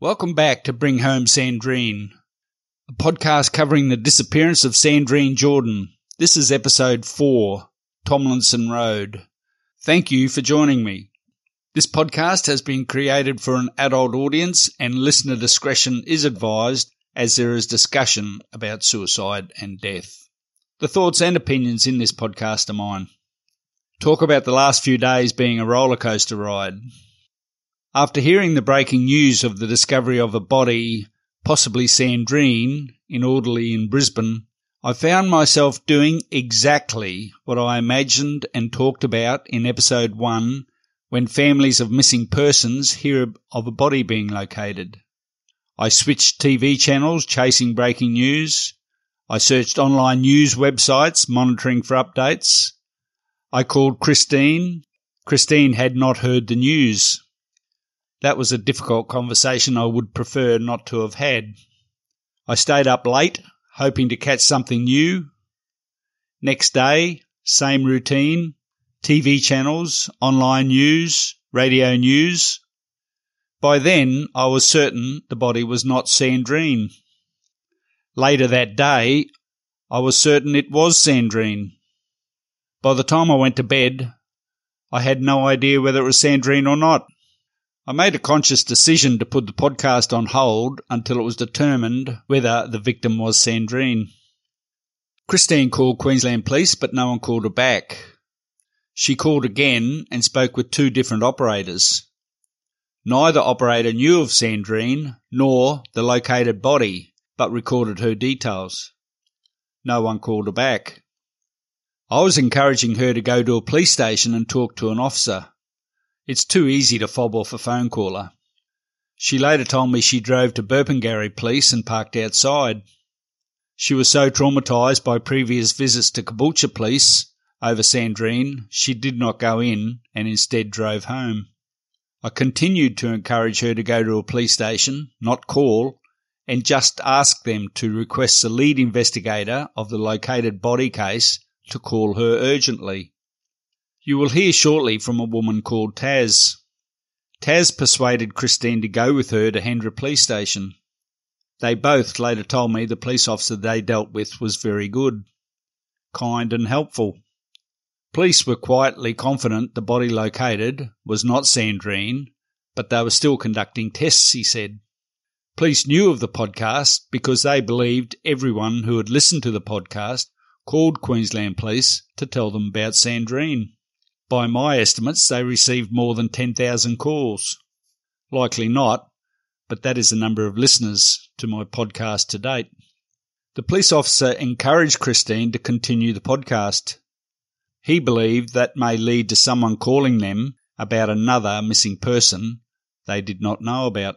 Welcome back to Bring Home Sandrine, a podcast covering the disappearance of Sandrine Jourdan. This is episode 4, Tomlinson Road. Thank you for joining me. This podcast has been created for an adult audience and listener discretion is advised as there is discussion about suicide and death. The thoughts and opinions in this podcast are mine. Talk about the last few days being a roller coaster ride. After hearing the breaking news of the discovery of a body, possibly Sandrine, in Orderly in Brisbane, I found myself doing exactly what I imagined and talked about in episode 1 when families of missing persons hear of a body being located. I switched TV channels chasing breaking news. I searched online news websites monitoring for updates. I called Christine. Christine had not heard the news. That was a difficult conversation I would prefer not to have had. I stayed up late, hoping to catch something new. Next day, same routine, TV channels, online news, radio news. By then, I was certain the body was not Sandrine. Later that day, I was certain it was Sandrine. By the time I went to bed, I had no idea whether it was Sandrine or not. I made a conscious decision to put the podcast on hold until it was determined whether the victim was Sandrine. Christine called Queensland Police, but no one called her back. She called again and spoke with two different operators. Neither operator knew of Sandrine nor the located body, but recorded her details. No one called her back. I was encouraging her to go to a police station and talk to an officer, it's too easy to fob off a phone caller. She later told me she drove to Burpengary Police and parked outside. She was so traumatised by previous visits to Caboolture Police over Sandrine, she did not go in and instead drove home. I continued to encourage her to go to a police station, not call, and just ask them to request the lead investigator of the located body case to call her urgently. You will hear shortly from a woman called Taz. Taz persuaded Christine to go with her to Hendra Police Station. They both later told me the police officer they dealt with was very good, kind and helpful. Police were quietly confident the body located was not Sandrine, but they were still conducting tests, he said. Police knew of the podcast because they believed everyone who had listened to the podcast called Queensland Police to tell them about Sandrine. By my estimates, they received more than 10,000 calls. Likely not, but that is the number of listeners to my podcast to date. The police officer encouraged Christine to continue the podcast. He believed that may lead to someone calling them about another missing person they did not know about.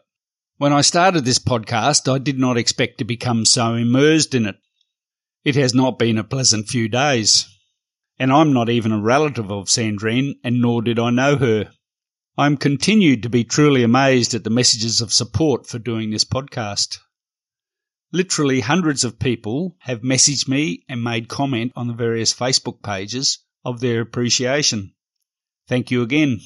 When I started this podcast, I did not expect to become so immersed in it. It has not been a pleasant few days and I'm not even a relative of Sandrine, and nor did I know her. I am continued to be truly amazed at the messages of support for doing this podcast. Literally hundreds of people have messaged me and made comment on the various Facebook pages of their appreciation. Thank you again.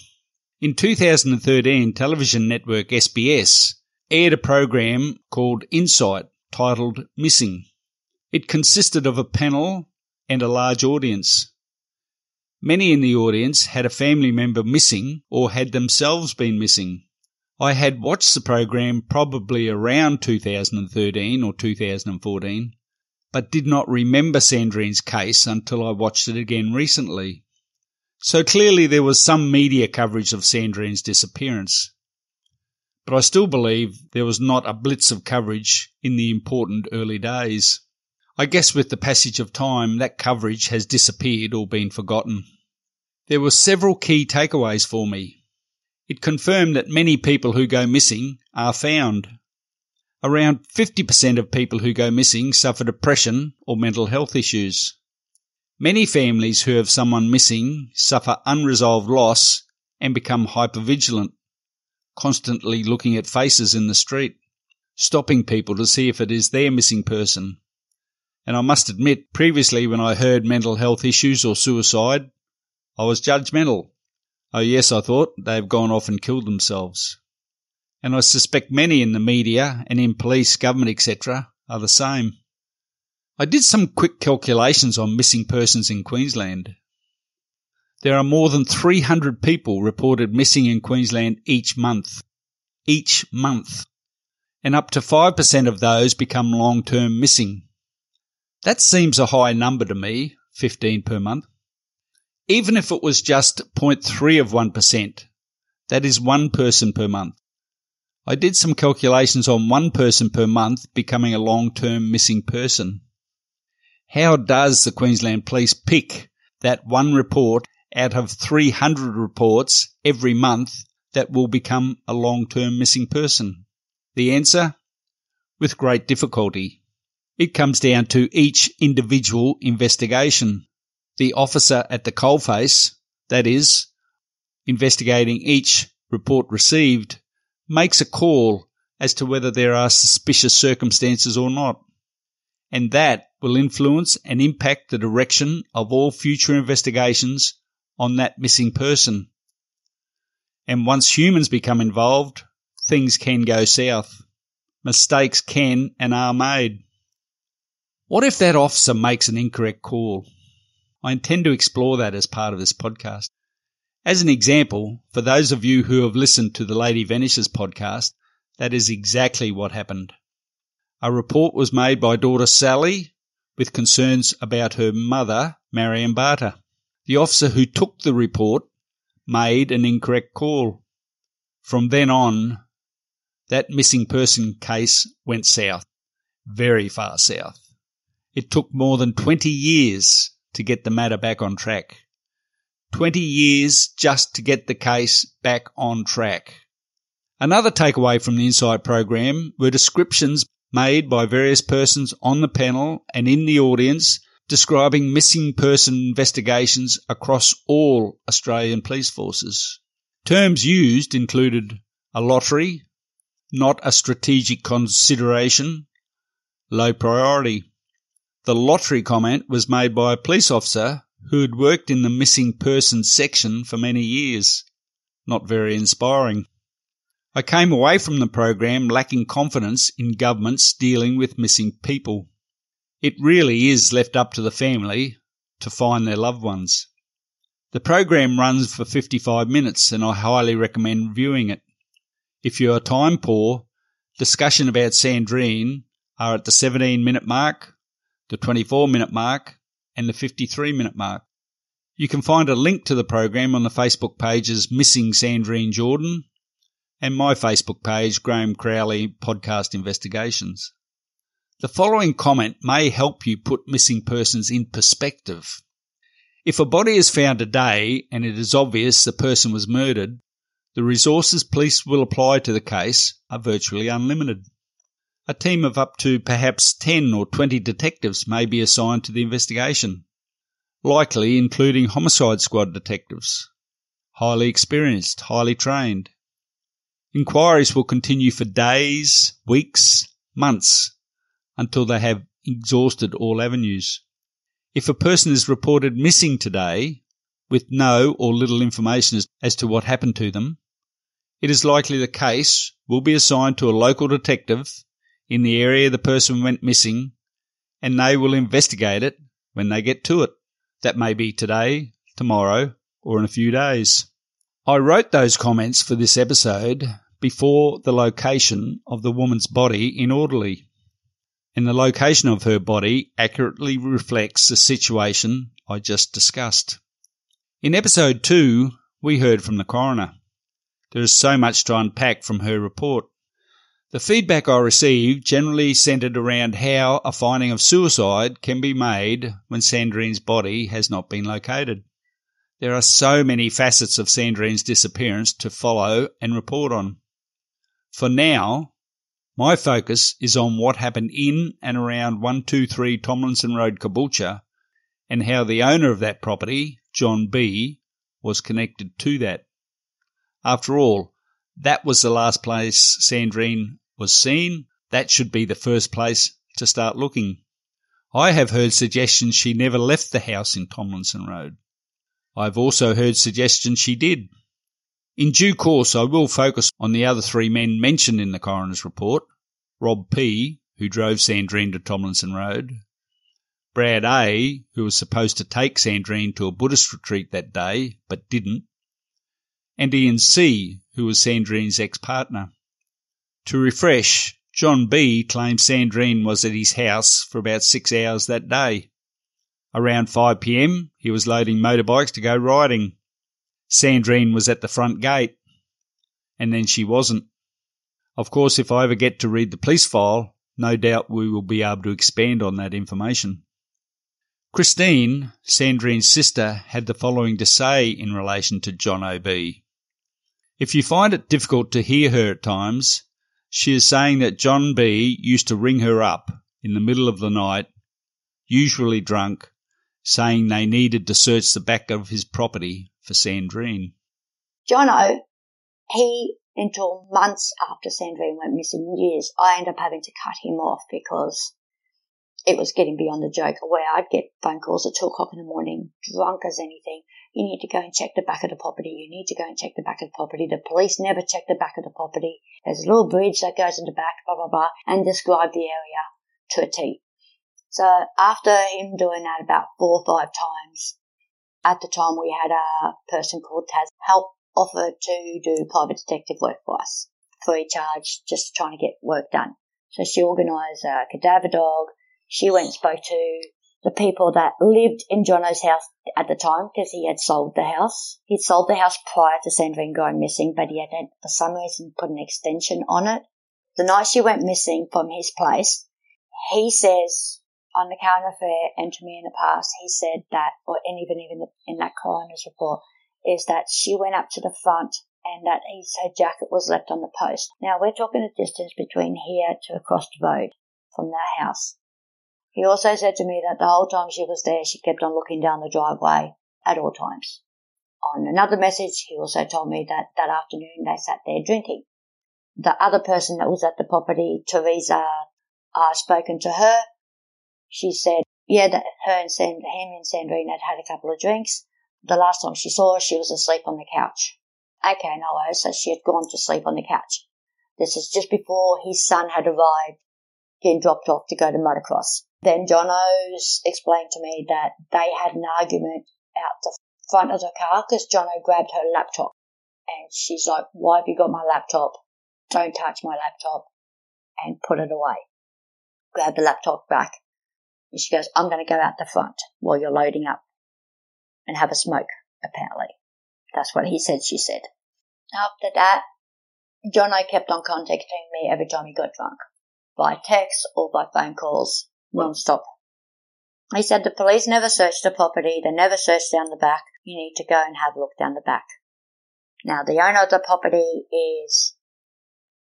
In 2013, television network SBS aired a program called Insight titled Missing. It consisted of a panel and a large audience. Many in the audience had a family member missing or had themselves been missing. I had watched the program probably around 2013 or 2014, but did not remember Sandrine's case until I watched it again recently. So clearly there was some media coverage of Sandrine's disappearance. But I still believe there was not a blitz of coverage in the important early days. I guess with the passage of time, that coverage has disappeared or been forgotten. There were several key takeaways for me. It confirmed that many people who go missing are found. Around 50% of people who go missing suffer depression or mental health issues. Many families who have someone missing suffer unresolved loss and become hypervigilant, constantly looking at faces in the street, stopping people to see if it is their missing person. And I must admit, previously when I heard mental health issues or suicide, I was judgmental. Oh yes, I thought, they've gone off and killed themselves. And I suspect many in the media and in police, government, etc. are the same. I did some quick calculations on missing persons in Queensland. There are more than 300 people reported missing in Queensland each month. Each month. And up to 5% of those become long term missing. That seems a high number to me, 15 per month. Even if it was just 0.3 of 1%, that is one person per month. I did some calculations on one person per month becoming a long term missing person. How does the Queensland Police pick that one report out of 300 reports every month that will become a long term missing person? The answer? With great difficulty. It comes down to each individual investigation the officer at the coalface, that is, investigating each report received, makes a call as to whether there are suspicious circumstances or not. And that will influence and impact the direction of all future investigations on that missing person. And once humans become involved, things can go south. Mistakes can and are made. What if that officer makes an incorrect call? I intend to explore that as part of this podcast. As an example, for those of you who have listened to the Lady Vanishes podcast, that is exactly what happened. A report was made by daughter Sally with concerns about her mother, Marion Barter. The officer who took the report made an incorrect call. From then on, that missing person case went south, very far south. It took more than 20 years to get the matter back on track. 20 years just to get the case back on track. Another takeaway from the Insight program were descriptions made by various persons on the panel and in the audience describing missing person investigations across all Australian police forces. Terms used included a lottery, not a strategic consideration, low priority. The lottery comment was made by a police officer who had worked in the missing persons section for many years. Not very inspiring. I came away from the program lacking confidence in governments dealing with missing people. It really is left up to the family to find their loved ones. The program runs for 55 minutes and I highly recommend viewing it. If you are time poor, discussion about Sandrine are at the 17 minute mark the 24 minute mark, and the 53 minute mark. You can find a link to the program on the Facebook pages Missing Sandrine Jourdan and my Facebook page, Graeme Crowley Podcast Investigations. The following comment may help you put missing persons in perspective. If a body is found today and it is obvious the person was murdered, the resources police will apply to the case are virtually unlimited. A team of up to perhaps 10 or 20 detectives may be assigned to the investigation, likely including homicide squad detectives, highly experienced, highly trained. Inquiries will continue for days, weeks, months, until they have exhausted all avenues. If a person is reported missing today, with no or little information as to what happened to them, it is likely the case will be assigned to a local detective in the area the person went missing, and they will investigate it when they get to it. That may be today, tomorrow, or in a few days. I wrote those comments for this episode before the location of the woman's body in Orderly, and the location of her body accurately reflects the situation I just discussed. In episode 2, we heard from the coroner. There is so much to unpack from her report. The feedback I received generally centred around how a finding of suicide can be made when Sandrine's body has not been located. There are so many facets of Sandrine's disappearance to follow and report on. For now, my focus is on what happened in and around 123 Tomlinson Road, Caboolture, and how the owner of that property, John B., was connected to that. After all, that was the last place Sandrine was seen. That should be the first place to start looking. I have heard suggestions she never left the house in Tomlinson Road. I've also heard suggestions she did. In due course, I will focus on the other three men mentioned in the coroner's report Rob P., who drove Sandrine to Tomlinson Road, Brad A., who was supposed to take Sandrine to a Buddhist retreat that day but didn't, and Ian C., who was Sandrine's ex partner. To refresh, John B. claimed Sandrine was at his house for about six hours that day. Around 5 pm, he was loading motorbikes to go riding. Sandrine was at the front gate, and then she wasn't. Of course, if I ever get to read the police file, no doubt we will be able to expand on that information. Christine, Sandrine's sister, had the following to say in relation to John O.B. If you find it difficult to hear her at times, she is saying that John B. used to ring her up in the middle of the night, usually drunk, saying they needed to search the back of his property for Sandrine. Johnno, he, until months after Sandrine went missing, years, I ended up having to cut him off because it was getting beyond the joke where I'd get phone calls at two o'clock in the morning, drunk as anything. You need to go and check the back of the property. You need to go and check the back of the property. The police never check the back of the property. There's a little bridge that goes in the back, blah, blah, blah, and describe the area to a T. So after him doing that about four or five times, at the time we had a person called Taz help offer to do private detective work for us, free charge, just trying to get work done. So she organised a cadaver dog. She went and spoke to the people that lived in Johnno's house at the time because he had sold the house. He'd sold the house prior to Sandrine going missing, but he had, for some reason, put an extension on it. The night she went missing from his place, he says on the current affair and to me in the past, he said that, or even even in that coroner's report, is that she went up to the front and that his her jacket was left on the post. Now we're talking a distance between here to across the road from that house. He also said to me that the whole time she was there, she kept on looking down the driveway at all times. On another message, he also told me that that afternoon they sat there drinking. The other person that was at the property, Teresa, uh, spoken to her she said, yeah, that her and Sand, him and Sandrine had had a couple of drinks. The last time she saw her, she was asleep on the couch. Okay, no. So she had gone to sleep on the couch. This is just before his son had arrived, getting dropped off to go to motocross. Then Johnno's explained to me that they had an argument out the front of the car because Johnno grabbed her laptop. And she's like, why have you got my laptop? Don't touch my laptop. And put it away. Grab the laptop back. And she goes, I'm going to go out the front while you're loading up and have a smoke, apparently. That's what he said, she said. After that, Johnno kept on contacting me every time he got drunk, by text or by phone calls, non-stop. He said the police never searched the property, they never searched down the back. You need to go and have a look down the back. Now, the owner of the property is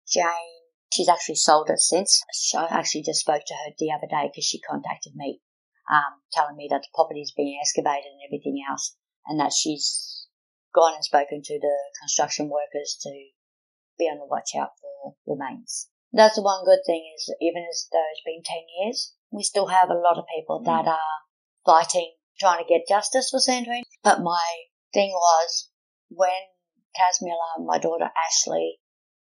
Jane She's actually sold it since. I actually just spoke to her the other day because she contacted me, um, telling me that the property is being excavated and everything else, and that she's gone and spoken to the construction workers to be on the watch out for remains. That's the one good thing is even as though it's been 10 years, we still have a lot of people mm. that are fighting, trying to get justice for Sandrine. But my thing was when Tasmila, my daughter Ashley,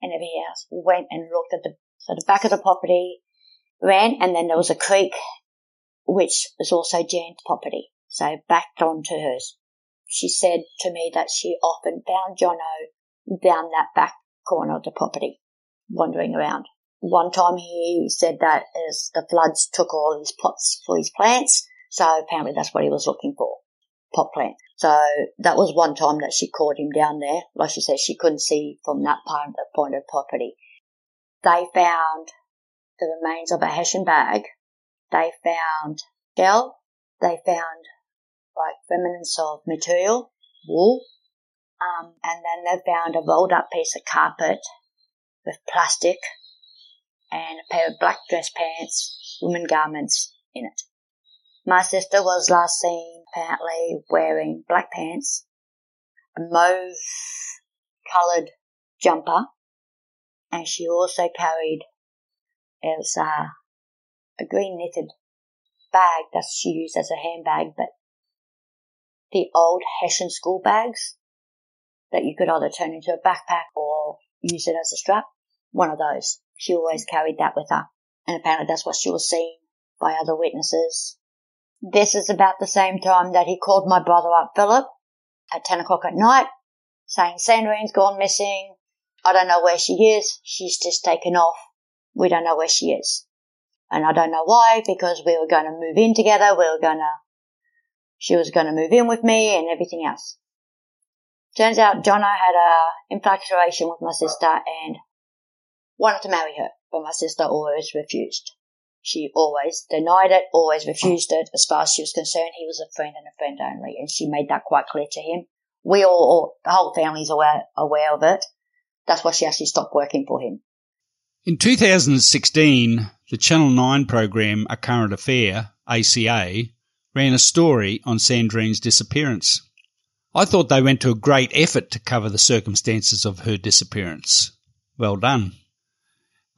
and everybody else. Went and looked at the, so the back of the property, ran, and then there was a creek, which was also Jan's property. So backed onto hers. She said to me that she often found Johnno down that back corner of the property, wandering around. One time he said that as the floods took all his pots for his plants, so apparently that's what he was looking for. pot plant. So that was one time that she caught him down there. Like she said, she couldn't see from that part of the point of property. They found the remains of a Hessian bag. They found gel. They found like remnants of material, wool. Um, and then they found a rolled up piece of carpet with plastic and a pair of black dress pants, women garments in it. My sister was last seen apparently wearing black pants, a mauve coloured jumper, and she also carried uh, a green knitted bag that she used as a handbag, but the old Hessian school bags that you could either turn into a backpack or use it as a strap. One of those. She always carried that with her. And apparently that's what she was seen by other witnesses this is about the same time that he called my brother up, Philip, at 10 o'clock at night, saying Sandrine's gone missing. I don't know where she is. She's just taken off. We don't know where she is. And I don't know why, because we were going to move in together. We were going to, she was going to move in with me and everything else. Turns out Johnno had a infatuation with my sister and wanted to marry her, but my sister always refused. She always denied it, always refused it. As far as she was concerned, he was a friend and a friend only, and she made that quite clear to him. We all, all the whole family's aware, aware of it. That's why she actually stopped working for him. In 2016, the Channel 9 program A Current Affair, ACA, ran a story on Sandrine's disappearance. I thought they went to a great effort to cover the circumstances of her disappearance. Well done.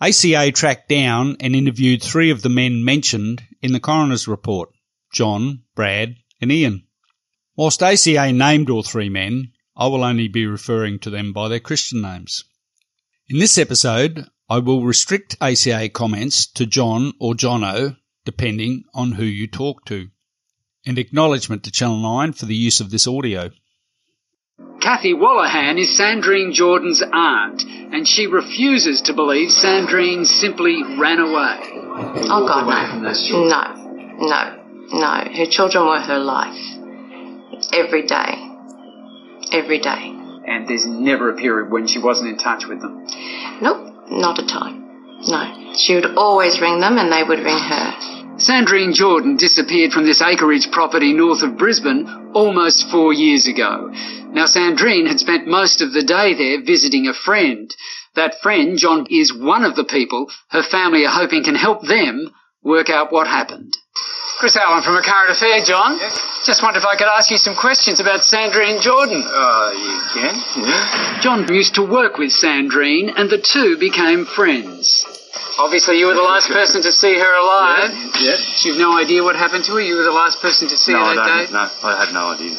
ACA tracked down and interviewed three of the men mentioned in the coroner's report John, Brad, and Ian. Whilst ACA named all three men, I will only be referring to them by their Christian names. In this episode, I will restrict ACA comments to John or Johnno, depending on who you talk to. And acknowledgement to Channel 9 for the use of this audio. Kathy Wallahan is Sandrine Jourdan's aunt, and she refuses to believe Sandrine simply ran away. Oh, God, no. No, no, no. Her children were her life. Every day. Every day. And there's never a period when she wasn't in touch with them? Nope, not a time. No. She would always ring them and they would ring her. Sandrine Jourdan disappeared from this acreage property north of Brisbane almost four years ago. Now, Sandrine had spent most of the day there visiting a friend. That friend, John, is one of the people her family are hoping can help them work out what happened. Chris Allen from A Current Affair, John. Yes. Just wondered if I could ask you some questions about Sandrine Jourdan. Uh, you can, yeah. John used to work with Sandrine, and the two became friends. Obviously, you were the last person to see her alive. Yeah. Yeah. You've no idea what happened to her. You were the last person to see No, her I that don't. day. No, I had no idea.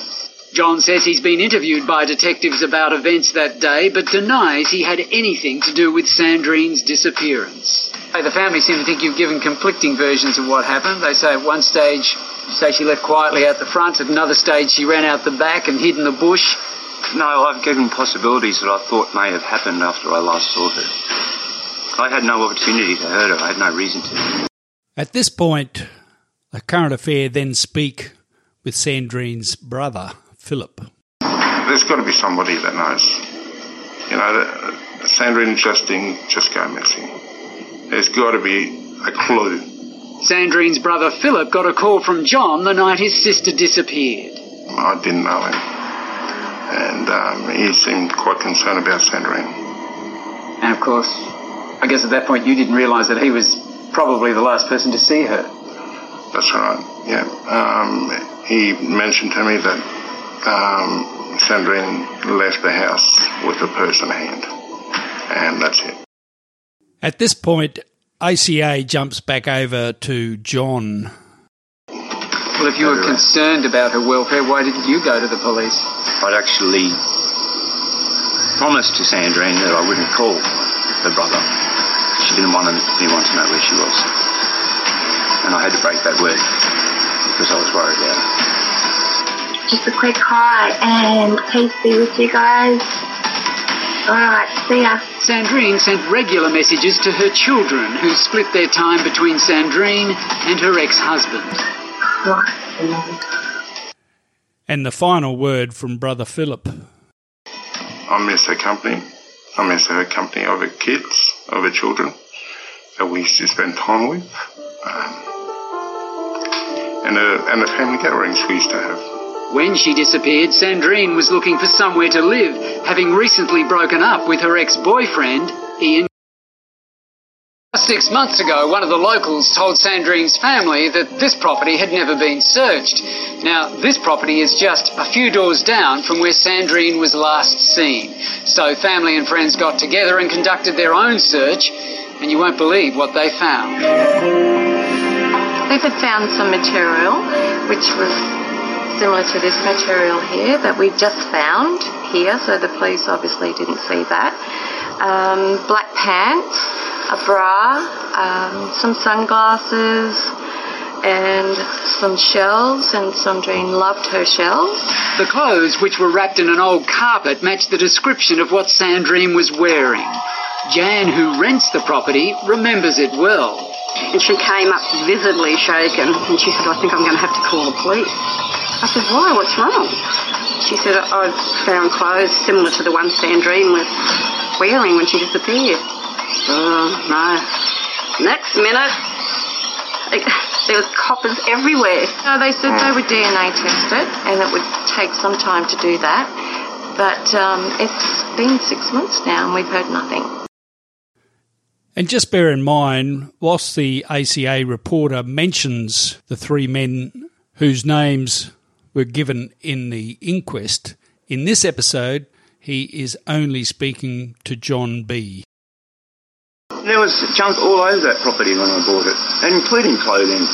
John says he's been interviewed by detectives about events that day, but denies he had anything to do with Sandrine's disappearance. Hey, the family seem to think you've given conflicting versions of what happened. They say at one stage, say she left quietly out the front. At another stage, she ran out the back and hid in the bush. No, I've given possibilities that I thought may have happened after I last saw her. I had no opportunity to hurt her. I had no reason to. At this point, a current affair then speak with Sandrine's brother, Philip. There's got to be somebody that knows. You know, that Sandrine and Justine just go missing. There's got to be a clue. Sandrine's brother Philip got a call from John the night his sister disappeared. I didn't know him. And um, he seemed quite concerned about Sandrine. And of course, I guess at that point you didn't realise that he was probably the last person to see her. That's right, yeah. Um, he mentioned to me that um, Sandrine left the house with a purse in hand. And that's it. At this point, ACA jumps back over to John. Well, if you were concerned about her welfare, why didn't you go to the police? I'd actually promised to Sandrine that I wouldn't call her brother. She didn't want anyone to know where she was. And I had to break that word because I was worried about her. Just a quick hi and peace be with you guys. Alright, see ya. Sandrine sent regular messages to her children, who split their time between Sandrine and her ex-husband. And the final word from Brother Philip. I miss her company. I miss her company of her kids, of her children we used to spend time with. Um, and, the, and family gatherings we used to have. When she disappeared, Sandrine was looking for somewhere to live, having recently broken up with her ex-boyfriend, Ian. Six months ago, one of the locals told Sandrine's family that this property had never been searched. Now, this property is just a few doors down from where Sandrine was last seen. So family and friends got together and conducted their own search, and you won't believe what they found. They had found some material which was similar to this material here that we've just found here, so the police obviously didn't see that. Um, black pants, a bra, um, some sunglasses, and some shells, and Sandrine loved her shells. The clothes, which were wrapped in an old carpet, matched the description of what Sandrine was wearing. Jan, who rents the property, remembers it well. And she came up visibly shaken, and she said, I think I'm going to have to call the police. I said, why? What's wrong? She said, I've found clothes similar to the ones Sandrine was wearing when she disappeared. Oh, no. Next minute, there was coppers everywhere. No, they said they would DNA test it, and it would take some time to do that. But um, it's been six months now, and we've heard nothing. And just bear in mind, whilst the ACA reporter mentions the three men whose names were given in the inquest, in this episode, he is only speaking to John B. There was junk all over that property when I bought it, including clothing.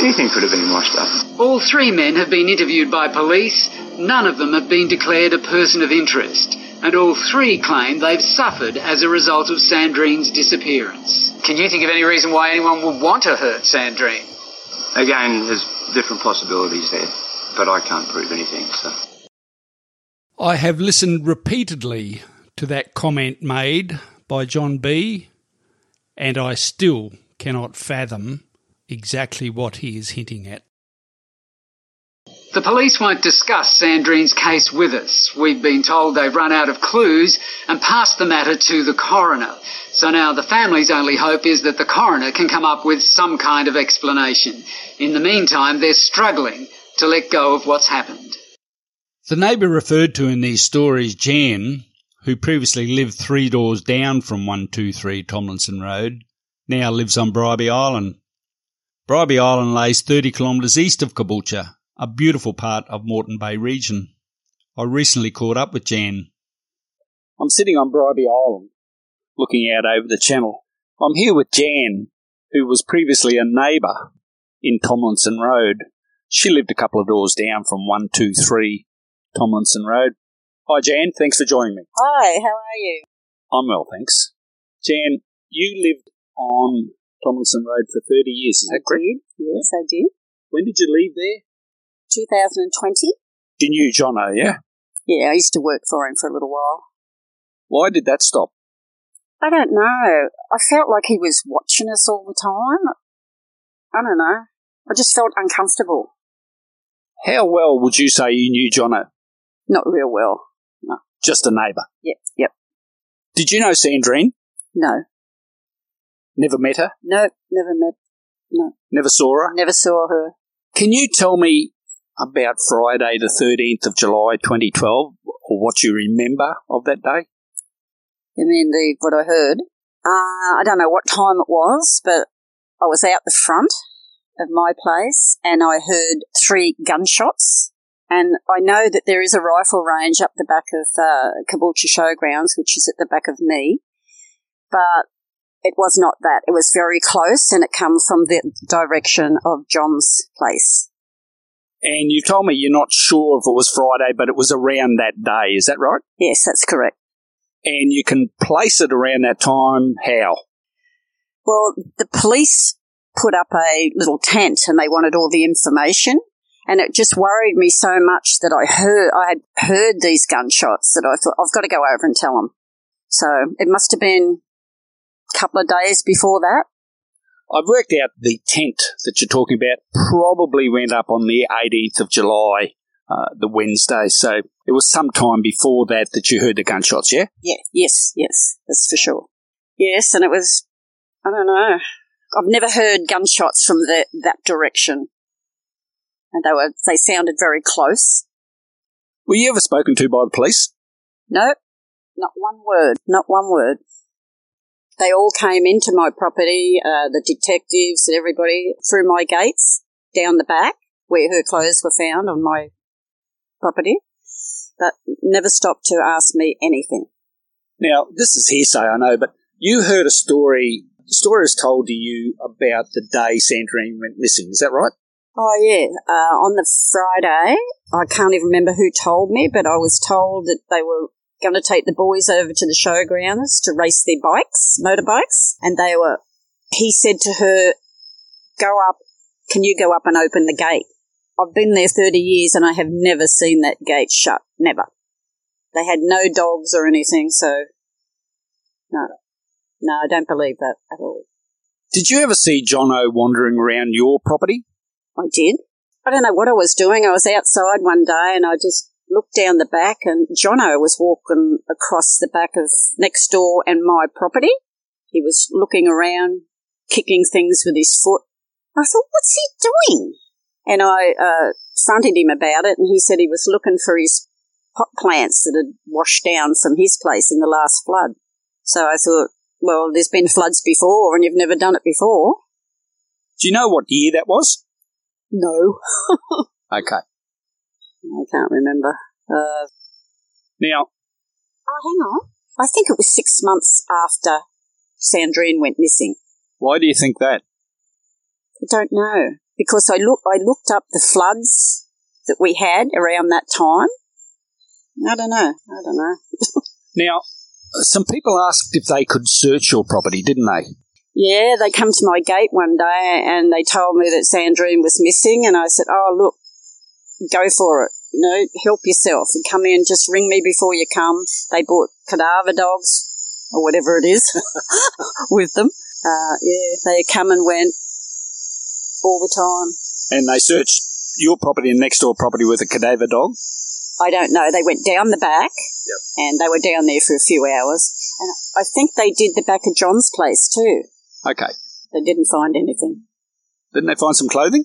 Anything could have been washed up. All three men have been interviewed by police. None of them have been declared a person of interest. And all three claim they've suffered as a result of Sandrine's disappearance. Can you think of any reason why anyone would want to hurt Sandrine? Again, there's different possibilities there, but I can't prove anything, so. I have listened repeatedly to that comment made by John B, and I still cannot fathom exactly what he is hinting at. The police won't discuss Sandrine's case with us. We've been told they've run out of clues and passed the matter to the coroner. So now the family's only hope is that the coroner can come up with some kind of explanation. In the meantime, they're struggling to let go of what's happened. The neighbour referred to in these stories, Jan, who previously lived three doors down from 123 Tomlinson Road, now lives on Bribie Island. Bribie Island lays 30 kilometres east of Caboolture, a beautiful part of Moreton Bay region. I recently caught up with Jan. I'm sitting on Bribie Island, looking out over the channel. I'm here with Jan, who was previously a neighbour in Tomlinson Road. She lived a couple of doors down from 123 Tomlinson Road. Hi, Jan. Thanks for joining me. Hi, how are you? I'm well, thanks. Jan, you lived on Tomlinson Road for 30 years, is I that correct? did. Yes, I did. When did you leave there? 2020. You knew Johnno, yeah? Yeah, I used to work for him for a little while. Why did that stop? I don't know. I felt like he was watching us all the time. I don't know. I just felt uncomfortable. How well would you say you knew Johnno? Not real well. No. Just a neighbour. Yep, yep. Did you know Sandrine? No. Never met her? No, never met. No. Never saw her? Never saw her. Can you tell me about Friday, the 13th of July 2012, or what you remember of that day? You mean the what I heard? Uh, I don't know what time it was, but I was out the front of my place and I heard three gunshots. And I know that there is a rifle range up the back of uh, Caboolture Showgrounds, which is at the back of me. But it was not that. It was very close and it comes from the direction of John's place. And you told me you're not sure if it was Friday, but it was around that day. Is that right? Yes, that's correct. And you can place it around that time. How? Well, the police put up a little tent and they wanted all the information. And it just worried me so much that I heard, I had heard these gunshots that I thought, I've got to go over and tell them. So it must have been a couple of days before that. I've worked out the tent that you're talking about probably went up on the 18th of July uh, the Wednesday. So it was some time before that that you heard the gunshots, yeah? Yeah, yes, yes, that's for sure. Yes, and it was, I don't know, I've never heard gunshots from the, that direction. And they were, they sounded very close. Were you ever spoken to by the police? Nope, not one word, not one word. They all came into my property, uh, the detectives and everybody, through my gates, down the back, where her clothes were found on my property, but never stopped to ask me anything. Now, this is hearsay, I know, but you heard a story, the story was told to you about the day Sandrine went missing, is that right? Oh, yeah. Uh, on the Friday, I can't even remember who told me, but I was told that they were going to take the boys over to the showgrounds to race their bikes, motorbikes, and they were, he said to her, go up, can you go up and open the gate? I've been there 30 years and I have never seen that gate shut. Never. They had no dogs or anything, so no. No, I don't believe that at all. Did you ever see Johnno wandering around your property? I did. I don't know what I was doing. I was outside one day and I just looked down the back and Johnno was walking across the back of next door and my property. He was looking around, kicking things with his foot. I thought, what's he doing? And I uh, fronted him about it, and he said he was looking for his pot plants that had washed down from his place in the last flood. So I thought, well, there's been floods before, and you've never done it before. Do you know what year that was? No. okay. I can't remember. Uh, now, oh, hang on. I think it was six months after Sandrine went missing. Why do you think that? I don't know because I look I looked up the floods that we had around that time. I don't know. I don't know. now, some people asked if they could search your property, didn't they? Yeah, they come to my gate one day and they told me that Sandrine was missing, and I said, "Oh, look, go for it. You know, help yourself. And come in, just ring me before you come." They bought cadaver dogs or whatever it is with them. Uh, yeah, they come and went all the time. And they searched your property and next door property with a cadaver dog? I don't know. They went down the back yep. and they were down there for a few hours. And I think they did the back of John's place too. Okay. They didn't find anything. Didn't they find some clothing?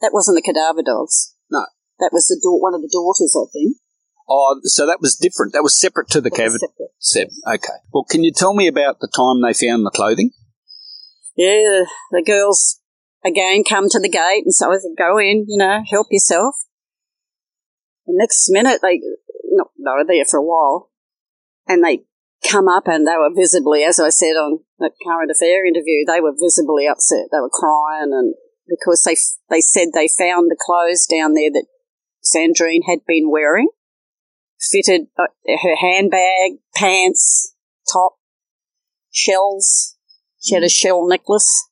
That wasn't the cadaver dogs. No. That was the da- one of the daughters, I think. Oh, so that was different. That was separate to the cadaver. Separate. Okay. Well, can you tell me about the time they found the clothing? Yeah, the girls again come to the gate and so I said, go in, you know, help yourself. The next minute they, not, they were there for a while and they come up and they were visibly, as I said on the current affair interview, they were visibly upset. They were crying and because they, they said they found the clothes down there that Sandrine had been wearing, fitted uh, her handbag, pants, top, shells. She had a shell necklace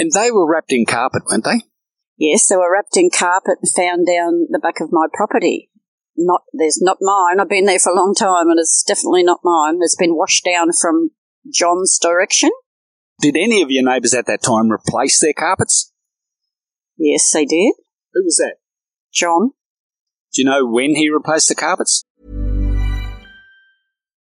and they were wrapped in carpet, weren't they? Yes, they were wrapped in carpet and found down the back of my property. Not, there's not mine. I've been there for a long time and it's definitely not mine. It's been washed down from John's direction. Did any of your neighbours at that time replace their carpets? Yes, they did. Who was that? John. Do you know when he replaced the carpets?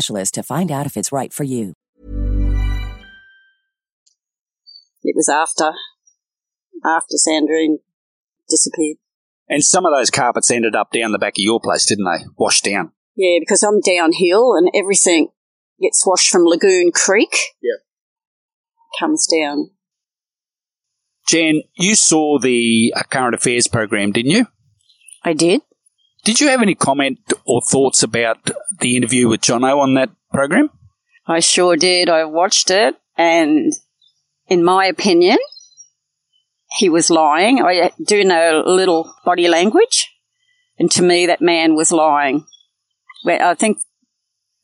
specialist to find out if it's right for you. It was after, after Sandrine disappeared. And some of those carpets ended up down the back of your place, didn't they? Washed down. Yeah, because I'm downhill and everything gets washed from Lagoon Creek. Yeah. Comes down. Jan, you saw the uh, current affairs program, didn't you? I did. Did you have any comment or thoughts about the interview with Johnno on that program? I sure did. I watched it, and in my opinion, he was lying. I do know a little body language, and to me, that man was lying. I think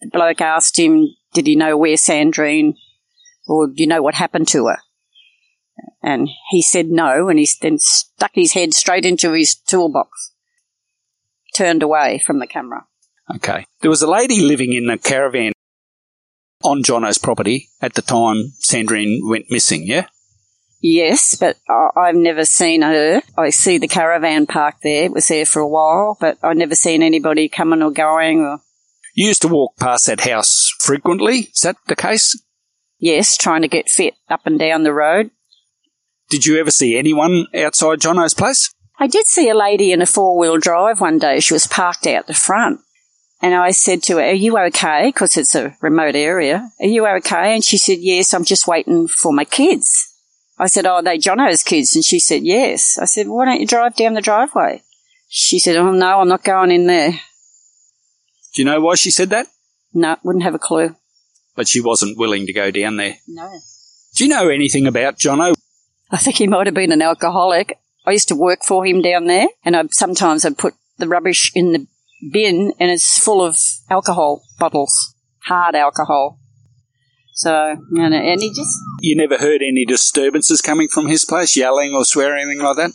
the bloke asked him, Did he know where Sandrine, or do you know what happened to her? And he said no, and he then stuck his head straight into his toolbox, turned away from the camera. Okay. There was a lady living in a caravan on Johnno's property at the time Sandrine went missing, yeah? Yes, but I've never seen her. I see the caravan park there. It was there for a while, but I've never seen anybody coming or going. Or You used to walk past that house frequently. Is that the case? yes, trying to get fit up and down the road. Did you ever see anyone outside Johnno's place? I did see a lady in a four wheel drive one day. She was parked out the front. And I said to her, Are you okay? Because it's a remote area. Are you okay? And she said, Yes, I'm just waiting for my kids. I said, Oh, are they Johnno's kids? And she said, Yes. I said, Why don't you drive down the driveway? She said, Oh, no, I'm not going in there. Do you know why she said that? No, wouldn't have a clue. But she wasn't willing to go down there. No. Do you know anything about Johnno? I think he might have been an alcoholic. I used to work for him down there, and I sometimes I'd put the rubbish in the bin, and it's full of alcohol bottles, hard alcohol. So, and, and he just You never heard any disturbances coming from his place, yelling or swearing, anything like that?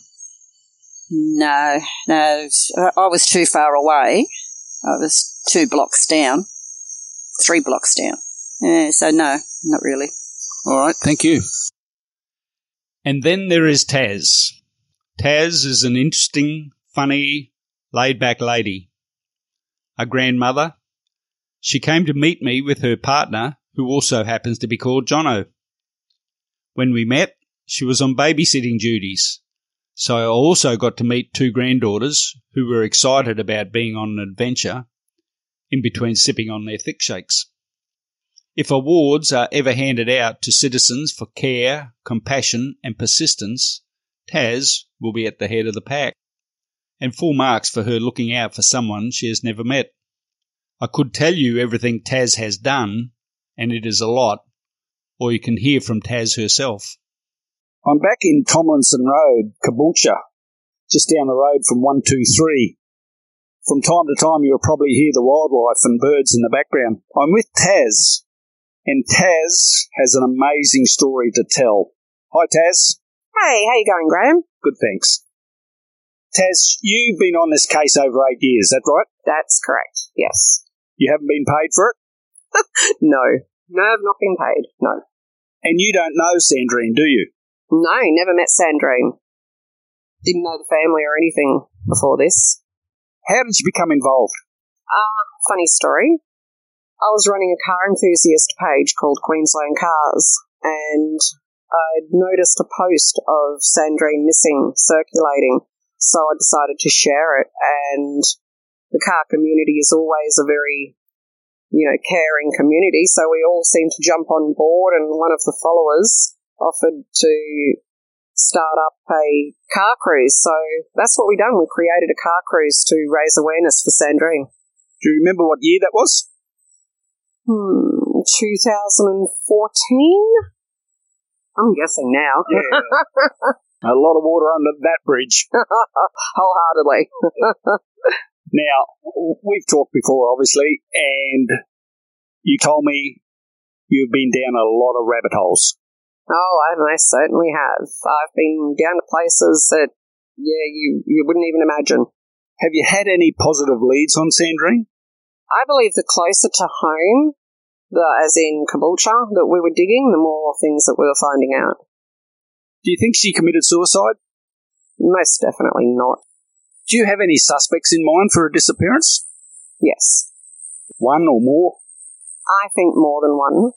no, no. I was too far away. I was two blocks down, three blocks down. Yeah, so no, not really. All right, thank you. And then there is Taz. Taz is an interesting, funny, laid back lady. A grandmother. She came to meet me with her partner, who also happens to be called Jono. When we met, she was on babysitting duties. So I also got to meet two granddaughters who were excited about being on an adventure in between sipping on their thick shakes. If awards are ever handed out to citizens for care, compassion, and persistence, Taz will be at the head of the pack, and full marks for her looking out for someone she has never met. I could tell you everything Taz has done, and it is a lot, or you can hear from Taz herself. I'm back in Tomlinson Road, Caboolture, just down the road from 123. From time to time, you'll probably hear the wildlife and birds in the background. I'm with Taz, and Taz has an amazing story to tell. Hi, Taz. Hey, how you going, Graeme? Good, thanks. Taz, you've been on this case over eight years, that right? That's correct. Yes. You haven't been paid for it? No. No, I've not been paid. No. And you don't know Sandrine, do you? No, never met Sandrine. Didn't know the family or anything before this. How did you become involved? Ah, funny story. I was running a car enthusiast page called Queensland Cars, and I'd noticed a post of Sandrine missing circulating, so I decided to share it. And the car community is always a very, you know, caring community, so we all seemed to jump on board. And one of the followers offered to start up a car cruise. So that's what we done. We created a car cruise to raise awareness for Sandrine. Do you remember what year that was? Hmm, 2014? I'm guessing now. Yeah. A lot of water under that bridge. Wholeheartedly. Now, we've talked before, obviously, and you told me you've been down a lot of rabbit holes. Oh, I, certainly have. I've been down to places that, yeah, you, you wouldn't even imagine. Have you had any positive leads on Sandrine? I believe the closer to home, the, as in Caboolture, that we were digging, the more things that we were finding out. Do you think she committed suicide? Most definitely not. Do you have any suspects in mind for her disappearance? Yes. One or more? I think more than one.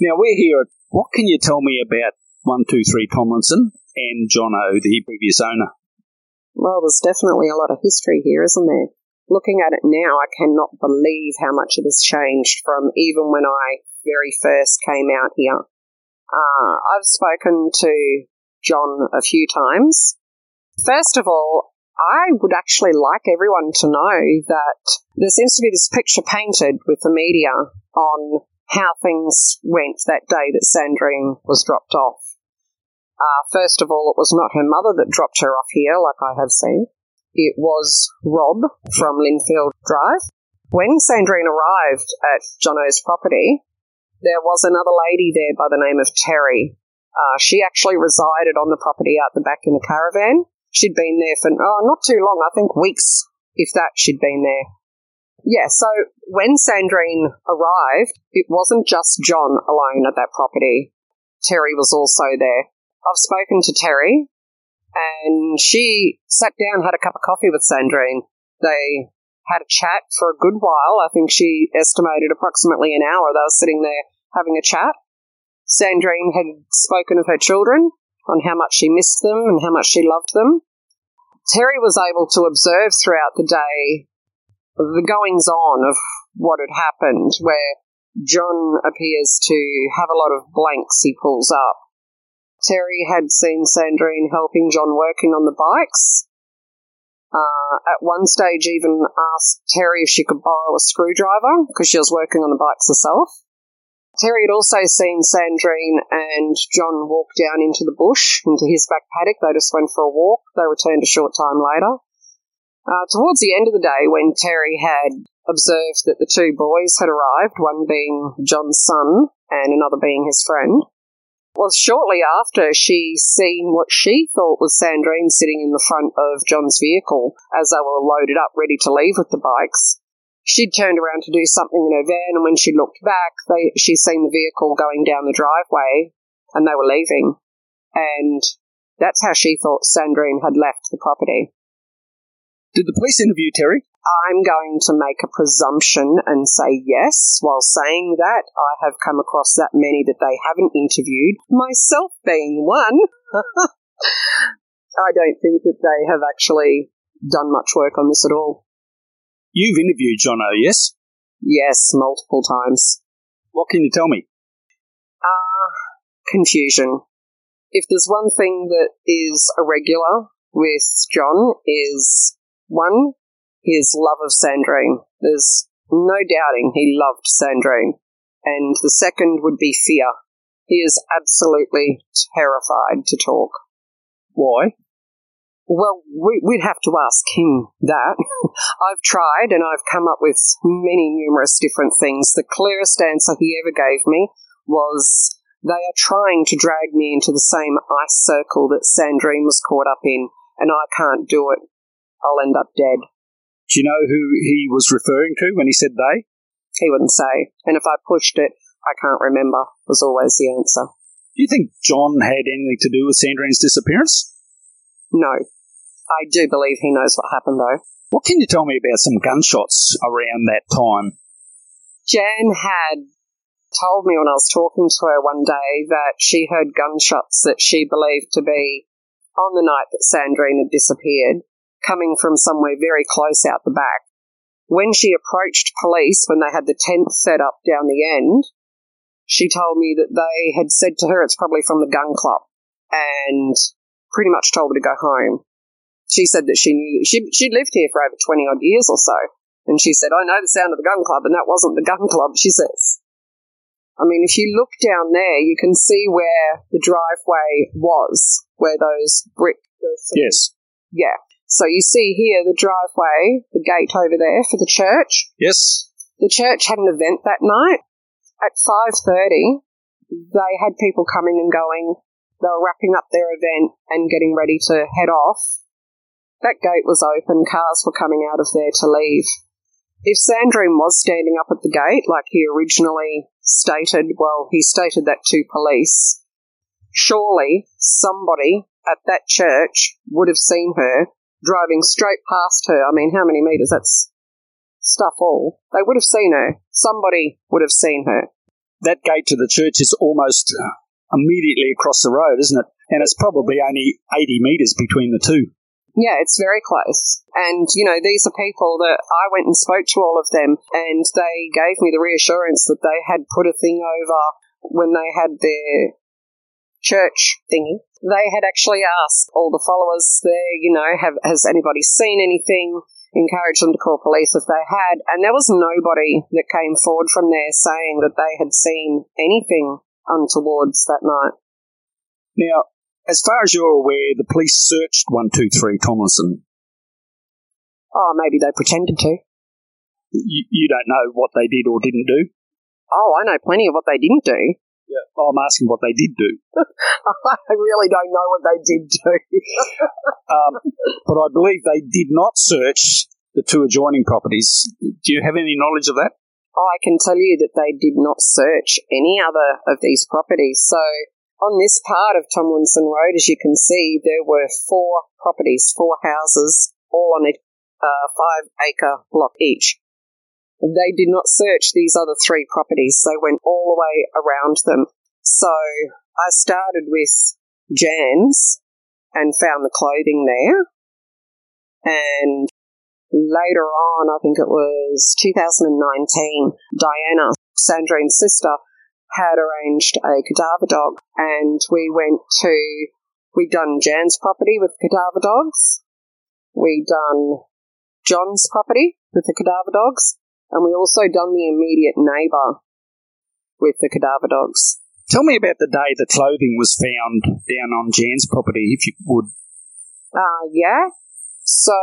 Now, we're here. at, What can you tell me about 123 Tomlinson and Johnno, the previous owner? Well, there's definitely a lot of history here, isn't there? Looking at it now, I cannot believe how much it has changed from even when I very first came out here. Uh, I've spoken to John a few times. First of all, I would actually like everyone to know that there seems to be this picture painted with the media on how things went that day that Sandrine was dropped off. Uh, first of all, it was not her mother that dropped her off here, like I have seen. It was Rob from Linfield Drive. When Sandrine arrived at Johnno's property, there was another lady there by the name of Terry. Uh, she actually resided on the property out the back in the caravan. She'd been there for, oh, not too long, I think weeks, if that, she'd been there. Yeah, so when Sandrine arrived, it wasn't just John alone at that property. Terry was also there. I've spoken to Terry, and she sat down, had a cup of coffee with Sandrine. They had a chat for a good while. I think she estimated approximately an hour. They were sitting there having a chat. Sandrine had spoken of her children, on how much she missed them and how much she loved them. Terry was able to observe throughout the day the goings on of what had happened, where John appears to have a lot of blanks he pulls up. Terry had seen Sandrine helping John working on the bikes. Uh, at one stage, even asked Terry if she could borrow a screwdriver because she was working on the bikes herself. Terry had also seen Sandrine and John walk down into the bush, into his back paddock. They just went for a walk. They returned a short time later. Uh, towards the end of the day, when Terry had observed that the two boys had arrived, one being John's son and another being his friend, was shortly after she seen what she thought was Sandrine sitting in the front of John's vehicle as they were loaded up, ready to leave with the bikes she'd turned around to do something in her van, and when she looked back, they, she'd seen the vehicle going down the driveway, and they were leaving. And that's how she thought Sandrine had left the property. Did the police interview Terry? I'm going to make a presumption and say yes. While saying that, I have come across that many that they haven't interviewed, myself being one. I don't think that they have actually done much work on this at all. You've interviewed John, Johnno, yes? Yes, multiple times. What can you tell me? Ah, uh, confusion. If there's one thing that is irregular with John is one, his love of Sandrine. There's no doubting he loved Sandrine. And the second would be fear. He is absolutely terrified to talk. Why? Well, we, would have to ask him that. I've tried and I've come up with many numerous different things. The clearest answer he ever gave me was they are trying to drag me into the same ice circle that Sandrine was caught up in, and I can't do it. I'll end up dead. Do you know who he was referring to when he said they? He wouldn't say. And if I pushed it, I can't remember, was always the answer. Do you think John had anything to do with Sandrine's disappearance? No. I do believe he knows what happened, though. What can you tell me about some gunshots around that time? Jan had told me when I was talking to her one day that she heard gunshots that she believed to be on the night that Sandrine had disappeared, coming from somewhere very close out the back. When she approached police when they had the tent set up down the end, she told me that they had said to her it's probably from the gun club and pretty much told her to go home she said that she knew she she lived here for over twenty odd years or so, and she said, "I know the sound of the gun club, and that wasn't the gun club." She says. I mean, if you look down there, you can see where the driveway was, where those brick. Yes. Yeah. So you see here the driveway, the gate over there for the church. Yes. The church had an event that night at five thirty. They had people coming and going. They were wrapping up their event and getting ready to head off that gate was open, cars were coming out of there to leave. If Sandrine was standing up at the gate, like he originally stated, well, he stated that to police, surely somebody at that church would have seen her driving straight past her. I mean, how many metres? That's stuff all. They would have seen her. Somebody would have seen her. That gate to the church is almost uh, immediately across the road, isn't it? And it's probably only 80 metres between the two. Yeah, it's very close. And, you know, these are people that I went and spoke to all of them and they gave me the reassurance that they had put a thing over when they had their church thingy. They had actually asked all the followers there, you know, have, has anybody seen anything? Encouraged them to call police if they had. And there was nobody that came forward from there saying that they had seen anything untowards that night. Now, as far as you're aware, the police searched 123 Tomlinson. Oh, maybe they pretended to. You, you don't know what they did or didn't do? Oh, I know plenty of what they didn't do. Yeah. I'm asking what they did do. I really don't know what they did do. um, but I believe they did not search the two adjoining properties. Do you have any knowledge of that? I can tell you that they did not search any other of these properties. So on this part of Tomlinson Road, as you can see, there were four properties, four houses, all on a uh, five acre block each. They did not search these other three properties, they went all the way around them. So I started with Jan's and found the clothing there. And later on, I think it was 2019, Diana, Sandrine's sister, had arranged a cadaver dog and we went to, we'd done Jan's property with cadaver dogs. We'd done John's property with the cadaver dogs. And we also done the immediate neighbour with the cadaver dogs. Tell me about the day the clothing was found down on Jan's property, if you would. Uh, yeah. So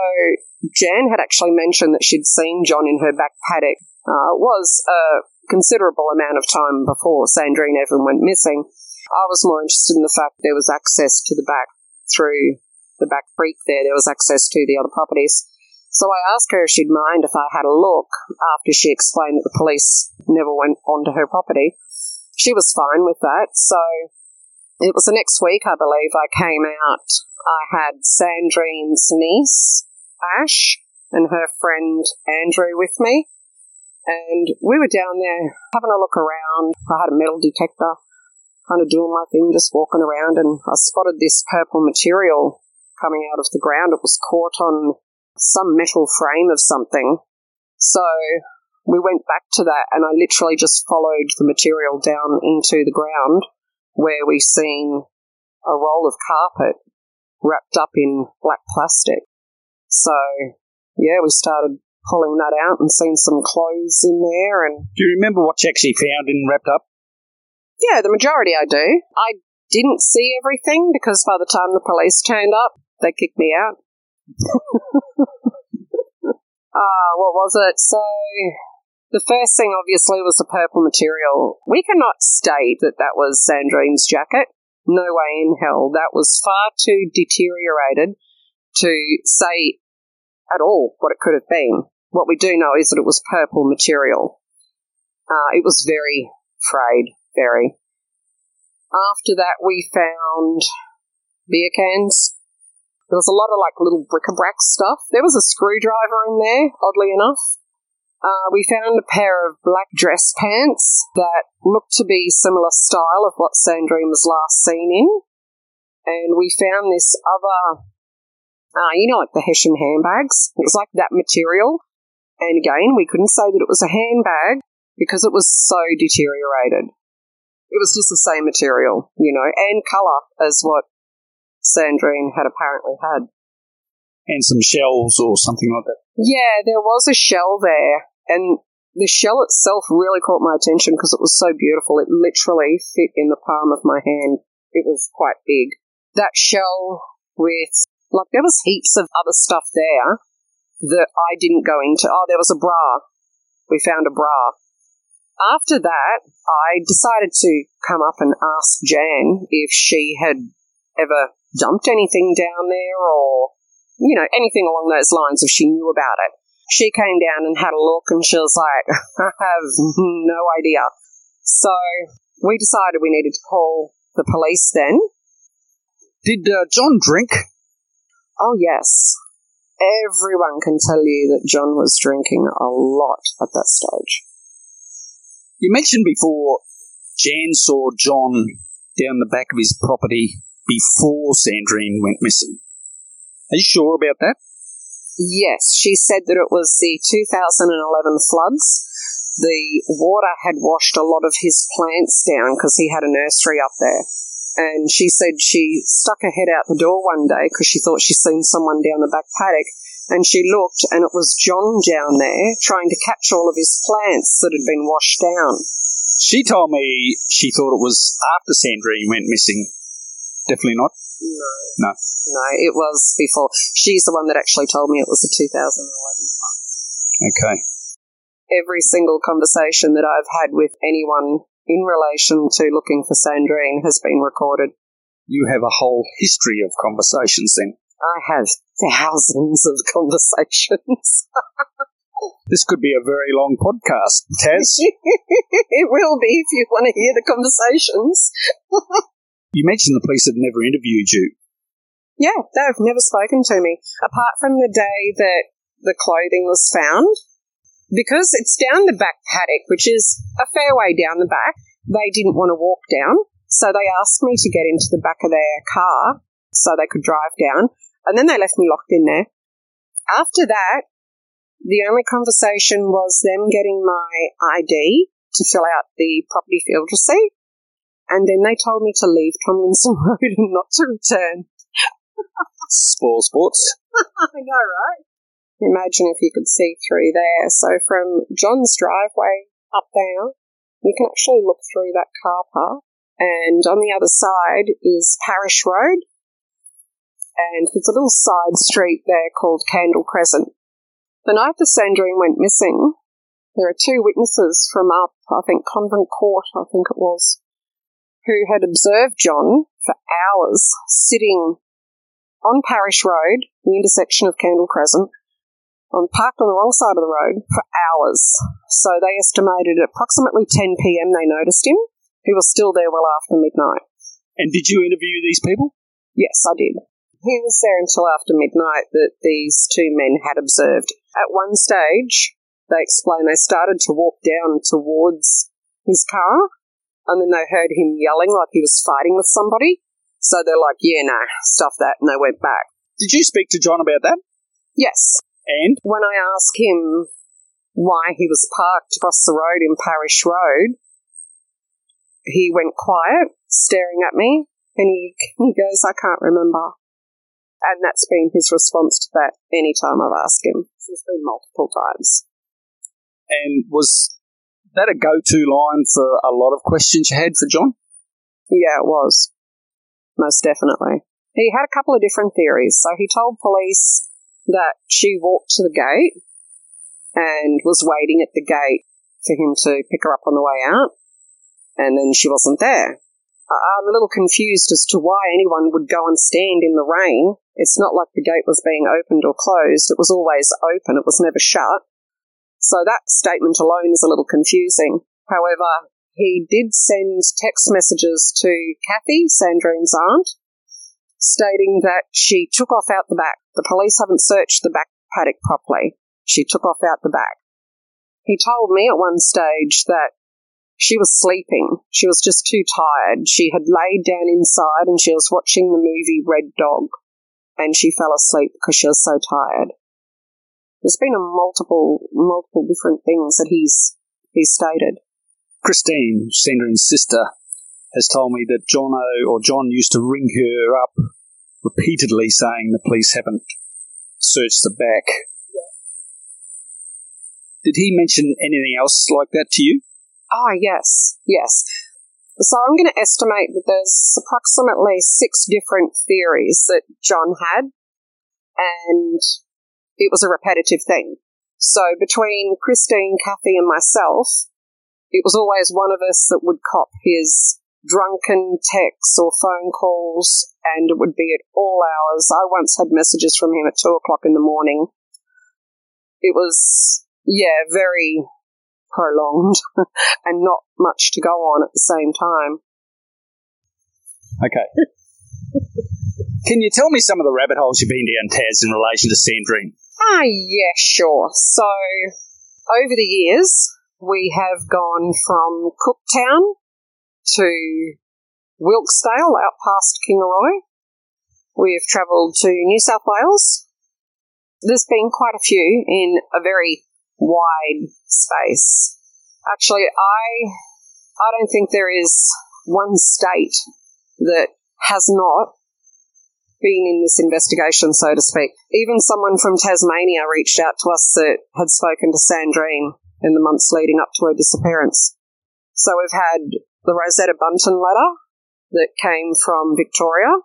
Jan had actually mentioned that she'd seen John in her back paddock. Uh, it was a considerable amount of time before Sandrine Evan went missing. I was more interested in the fact there was access to the back through the back creek there. There was access to the other properties. So I asked her if she'd mind if I had a look after she explained that the police never went onto her property. She was fine with that. So it was the next week, I believe, I came out. I had Sandrine's niece, Ash, and her friend Andrew with me. And we were down there having a look around. I had a metal detector, kind of doing my thing, just walking around, and I spotted this purple material coming out of the ground. It was caught on some metal frame of something. So we went back to that, and I literally just followed the material down into the ground where we seen a roll of carpet wrapped up in black plastic. So, yeah, we started pulling that out and seen some clothes in there. And do you remember what you actually found in wrapped up? Yeah, the majority I do. I didn't see everything because by the time the police turned up, they kicked me out. Uh, what was it? So the first thing obviously was the purple material. We cannot state that that was Sandrine's jacket. No way in hell. That was far too deteriorated to say at all what it could have been. What we do know is that it was purple material. Uh, it was very frayed, very. After that, we found beer cans. There was a lot of like little bric-a-brac stuff. There was a screwdriver in there, oddly enough. Uh, we found a pair of black dress pants that looked to be similar style of what Sandrine was last seen in. And we found this other, uh, you know, like the Hessian handbags. It was like that material, and again, we couldn't say that it was a handbag because it was so deteriorated. It was just the same material, you know, and colour as what Sandrine had apparently had. And some shells or something like that. Yeah, there was a shell there, and the shell itself really caught my attention because it was so beautiful. It literally fit in the palm of my hand. It was quite big. That shell with, like, there was heaps of other stuff there that I didn't go into. Oh, there was a bra. We found a bra. After that, I decided to come up and ask Jan if she had ever dumped anything down there or, you know, anything along those lines, if she knew about it. She came down and had a look and she was like, I have no idea. So we decided we needed to call the police then. Did uh, John drink? Oh, yes everyone can tell you that John was drinking a lot at that stage. You mentioned before Jan saw John down the back of his property before Sandrine went missing. Are you sure about that? Yes, she said that it was the 2011 floods. The water had washed a lot of his plants down because he had a nursery up there. And she said she stuck her head out the door one day because she thought she'd seen someone down the back paddock. And she looked, and it was John down there trying to catch all of his plants that had been washed down. She told me she thought it was after Sandrine went missing. Definitely not. No. No. No, it was before. She's the one that actually told me it was the 2011 Okay. Every single conversation that I've had with anyone in relation to looking for Sandrine has been recorded. You have a whole history of conversations then. I have thousands of conversations. This could be a very long podcast, Taz. it will be if you want to hear the conversations. you mentioned the police have never interviewed you. Yeah, they've never spoken to me. Apart from the day that the clothing was found, because it's down the back paddock, which is a fair way down the back, they didn't want to walk down. So they asked me to get into the back of their car so they could drive down. And then they left me locked in there. After that, the only conversation was them getting my ID to fill out the property field receipt. And then they told me to leave Tomlinson Road and not to return. Spoil sports. I know, right? Imagine if you could see through there. So from John's driveway up there, you can actually look through that car park. And on the other side is Parish Road. And there's a little side street there called Candle Crescent. The night the Sandrine went missing, there are two witnesses from up, I think, Convent Court, I think it was, who had observed John for hours sitting on Parish Road, the intersection of Candle Crescent, on parked on the wrong side of the road for hours. So they estimated at approximately 10 p.m. they noticed him. He was still there well after midnight. And did you interview these people? Yes, I did. He was there until after midnight that these two men had observed. At one stage, they explained they started to walk down towards his car, and then they heard him yelling like he was fighting with somebody. So they're like, yeah, no, stuff that, and they went back. Did you speak to John about that? Yes. And? When I asked him why he was parked across the road in Parish Road, he went quiet, staring at me, and he, he goes, I can't remember. And that's been his response to that any time I've asked him. There's been multiple times. And was that a go to line for a lot of questions you had for John? Yeah, it was. Most definitely. He had a couple of different theories. So he told police that she walked to the gate and was waiting at the gate for him to pick her up on the way out, and then she wasn't there. I'm a little confused as to why anyone would go and stand in the rain. It's not like the gate was being opened or closed. It was always open. It was never shut. So that statement alone is a little confusing. However, he did send text messages to Kathy, Sandrine's aunt, stating that she took off out the back. The police haven't searched the back paddock properly. She took off out the back. He told me at one stage that she was sleeping. She was just too tired. She had laid down inside and she was watching the movie Red Dog and she fell asleep because she was so tired. There's been a multiple, multiple different things that he's, he's stated. Christine, Sandrine's sister, has told me that Johnno or John used to ring her up repeatedly saying the police haven't searched the back. Did he mention anything else like that to you? Ah, yes, yes. So I'm going to estimate that there's approximately six different theories that John had, and it was a repetitive thing. So between Christine, Kathy, and myself, it was always one of us that would cop his drunken texts or phone calls, and it would be at all hours. I once had messages from him at two o'clock in the morning. It was, yeah, very prolonged and not much to go on at the same time. Okay. Can you tell me some of the rabbit holes you've been down, Taz, in relation to Sandrine? Ah, yeah, sure. So, over the years, we have gone from Cooktown to Wilkesdale out past Kingaroy. We've travelled to New South Wales. There's been quite a few in a very wide space. Actually, I I don't think there is one state that has not been in this investigation, so to speak. Even someone from Tasmania reached out to us that had spoken to Sandrine in the months leading up to her disappearance. So we've had the Rosetta Bunton letter that came from Victoria.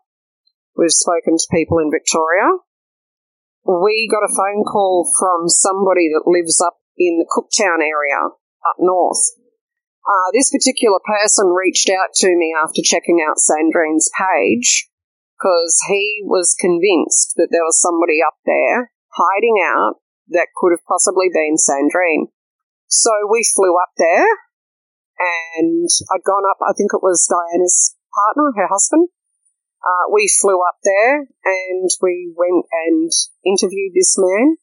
We've spoken to people in Victoria. We got a phone call from somebody that lives up in the Cooktown area up north. Uh, this particular person reached out to me after checking out Sandrine's page because he was convinced that there was somebody up there hiding out that could have possibly been Sandrine. So we flew up there and I'd gone up, I think it was Diana's partner, her husband. Uh, we flew up there and we went and interviewed this man.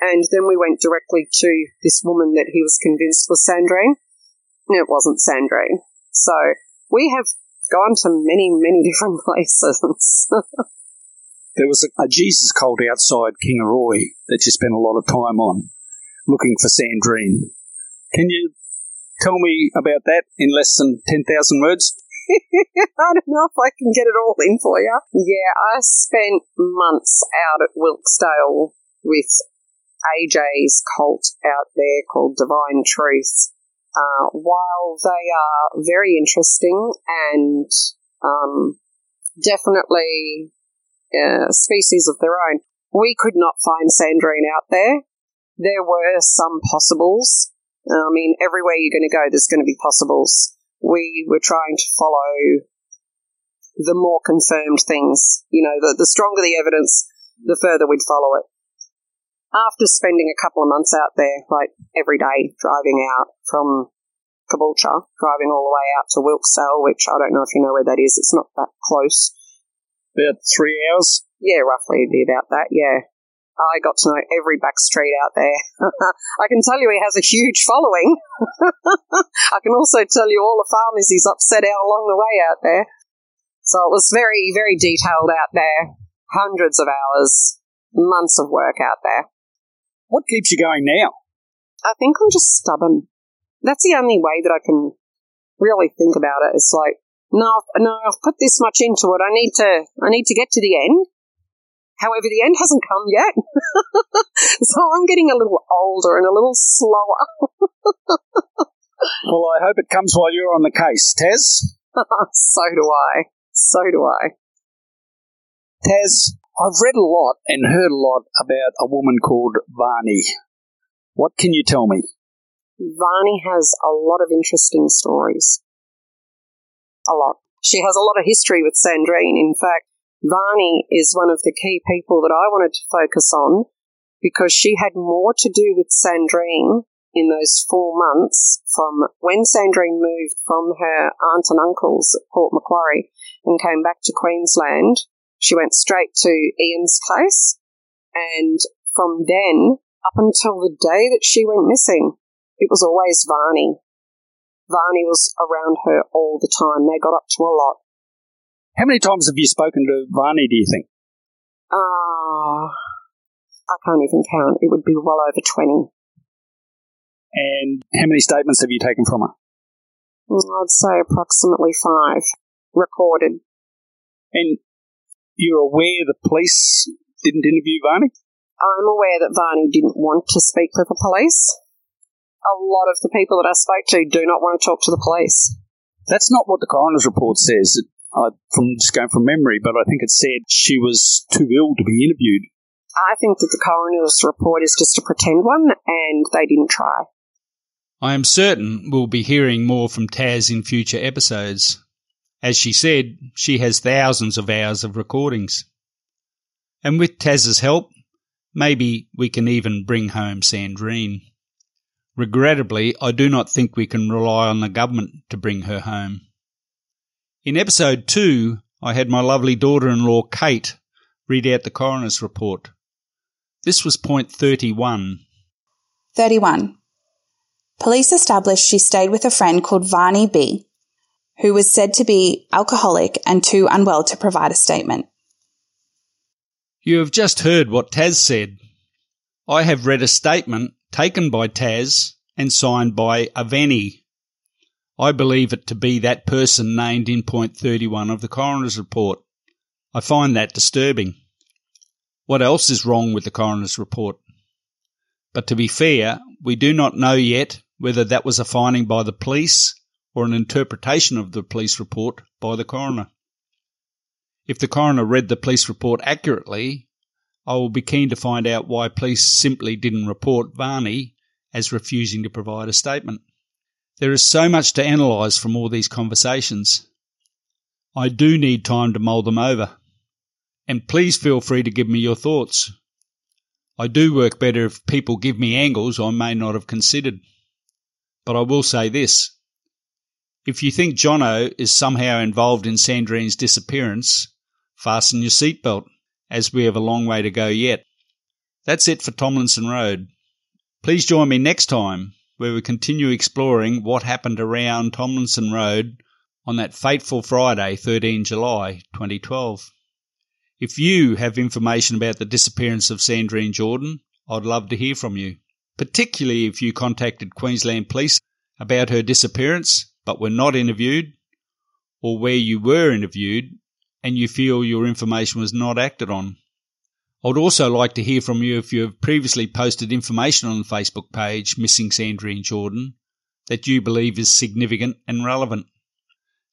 And then we went directly to this woman that he was convinced was Sandrine. It wasn't Sandrine. So we have gone to many, many different places. there was a, a, Jesus cult outside Kingaroy that you spent a lot of time on looking for Sandrine. Can you tell me about that in less than 10,000 words? I don't know if I can get it all in for you. Yeah, I spent months out at Wilkesdale with AJ's cult out there called Divine Truth. Uh, while they are very interesting and um, definitely uh, species of their own, we could not find Sandrine out there. There were some possibles, I mean, everywhere you're going to go, there's going to be possibles. We were trying to follow the more confirmed things. You know, the, the stronger the evidence, the further we'd follow it. After spending a couple of months out there, like every day driving out from Caboolture, driving all the way out to Wilkesdale, which I don't know if you know where that is. It's not that close. About three hours? Yeah, roughly be about that, yeah. I got to know every back street out there. I can tell you he has a huge following. I can also tell you all the farmers he's upset out along the way out there. So it was very, very detailed out there. Hundreds of hours, months of work out there. What keeps you going now? I think I'm just stubborn. That's the only way that I can really think about it. It's like, no, no, I've put this much into it. I need to, I need to get to the end. However, the end hasn't come yet. so I'm getting a little older and a little slower. well, I hope it comes while you're on the case, Taz. so do I. So do I. Taz, I've read a lot and heard a lot about a woman called Varney. What can you tell me? Varney has a lot of interesting stories. A lot. She has a lot of history with Sandrine. In fact, Varney is one of the key people that I wanted to focus on because she had more to do with Sandrine in those four months from when Sandrine moved from her aunt and uncles at Port Macquarie and came back to Queensland. She went straight to Ian's place and from then up until the day that she went missing, it was always Varney. Varney was around her all the time. They got up to a lot. How many times have you spoken to Varney, do you think? Ah, uh, I can't even count. It would be well over 20. And how many statements have you taken from her? Mm, I'd say approximately five recorded. And you're aware the police didn't interview Varney? I'm aware that Varney didn't want to speak with the police. A lot of the people that I spoke to do not want to talk to the police. That's not what the coroner's report says uh, from just going from memory, but I think it said she was too ill to be interviewed. I think that the coroner's report is just a pretend one, and they didn't try. I am certain we'll be hearing more from Taz in future episodes. As she said, she has thousands of hours of recordings. And with Taz's help, maybe we can even bring home Sandrine. Regrettably, I do not think we can rely on the government to bring her home. In episode 2, I had my lovely daughter in law, Kate, read out the coroner's report. This was point 31. 31. Police established she stayed with a friend called Varney B., who was said to be alcoholic and too unwell to provide a statement. You have just heard what Taz said. I have read a statement taken by Taz and signed by Aveni. I believe it to be that person named in point 31 of the coroner's report. I find that disturbing. What else is wrong with the coroner's report? But to be fair, we do not know yet whether that was a finding by the police or an interpretation of the police report by the coroner. If the coroner read the police report accurately, I will be keen to find out why police simply didn't report Varney as refusing to provide a statement. There is so much to analyse from all these conversations. I do need time to mull them over. And please feel free to give me your thoughts. I do work better if people give me angles I may not have considered. But I will say this. If you think Johnno is somehow involved in Sandrine's disappearance, fasten your seatbelt, as we have a long way to go yet. That's it for Tomlinson Road. Please join me next time, where we continue exploring what happened around Tomlinson Road on that fateful Friday, 13 July 2012. If you have information about the disappearance of Sandrine Jourdan, I'd love to hear from you, particularly if you contacted Queensland Police about her disappearance but were not interviewed, or where you were interviewed and you feel your information was not acted on. I would also like to hear from you if you have previously posted information on the Facebook page Missing Sandrine Jourdan that you believe is significant and relevant.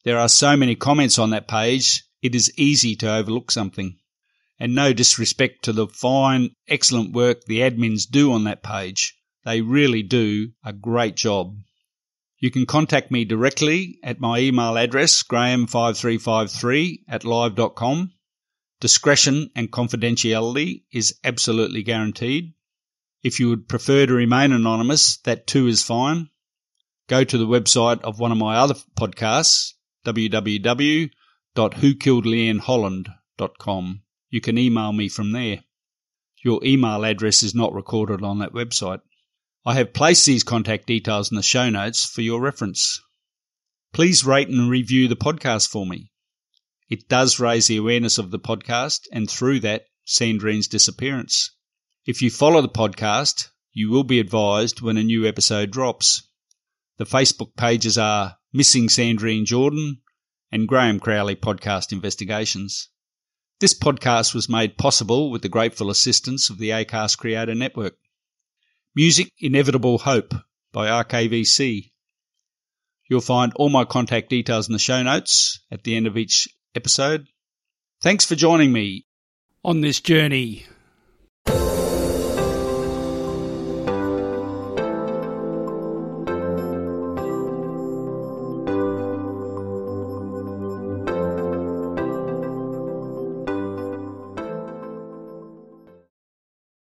There are so many comments on that page it is easy to overlook something. And no disrespect to the fine, excellent work the admins do on that page. They really do a great job. You can contact me directly at my email address, graeme5353 at live.com. Discretion and confidentiality is absolutely guaranteed. If you would prefer to remain anonymous, that too is fine. Go to the website of one of my other podcasts, www www.whokilledleanneholland.com. You can email me from there. Your email address is not recorded on that website. I have placed these contact details in the show notes for your reference. Please rate and review the podcast for me. It does raise the awareness of the podcast and through that, Sandrine's disappearance. If you follow the podcast, you will be advised when a new episode drops. The Facebook pages are Missing Sandrine Jourdan and Graeme Crowley Podcast Investigations. This podcast was made possible with the grateful assistance of the ACAST Creator Network. Music Inevitable Hope by RKVC. You'll find all my contact details in the show notes at the end of each episode. Thanks for joining me on this journey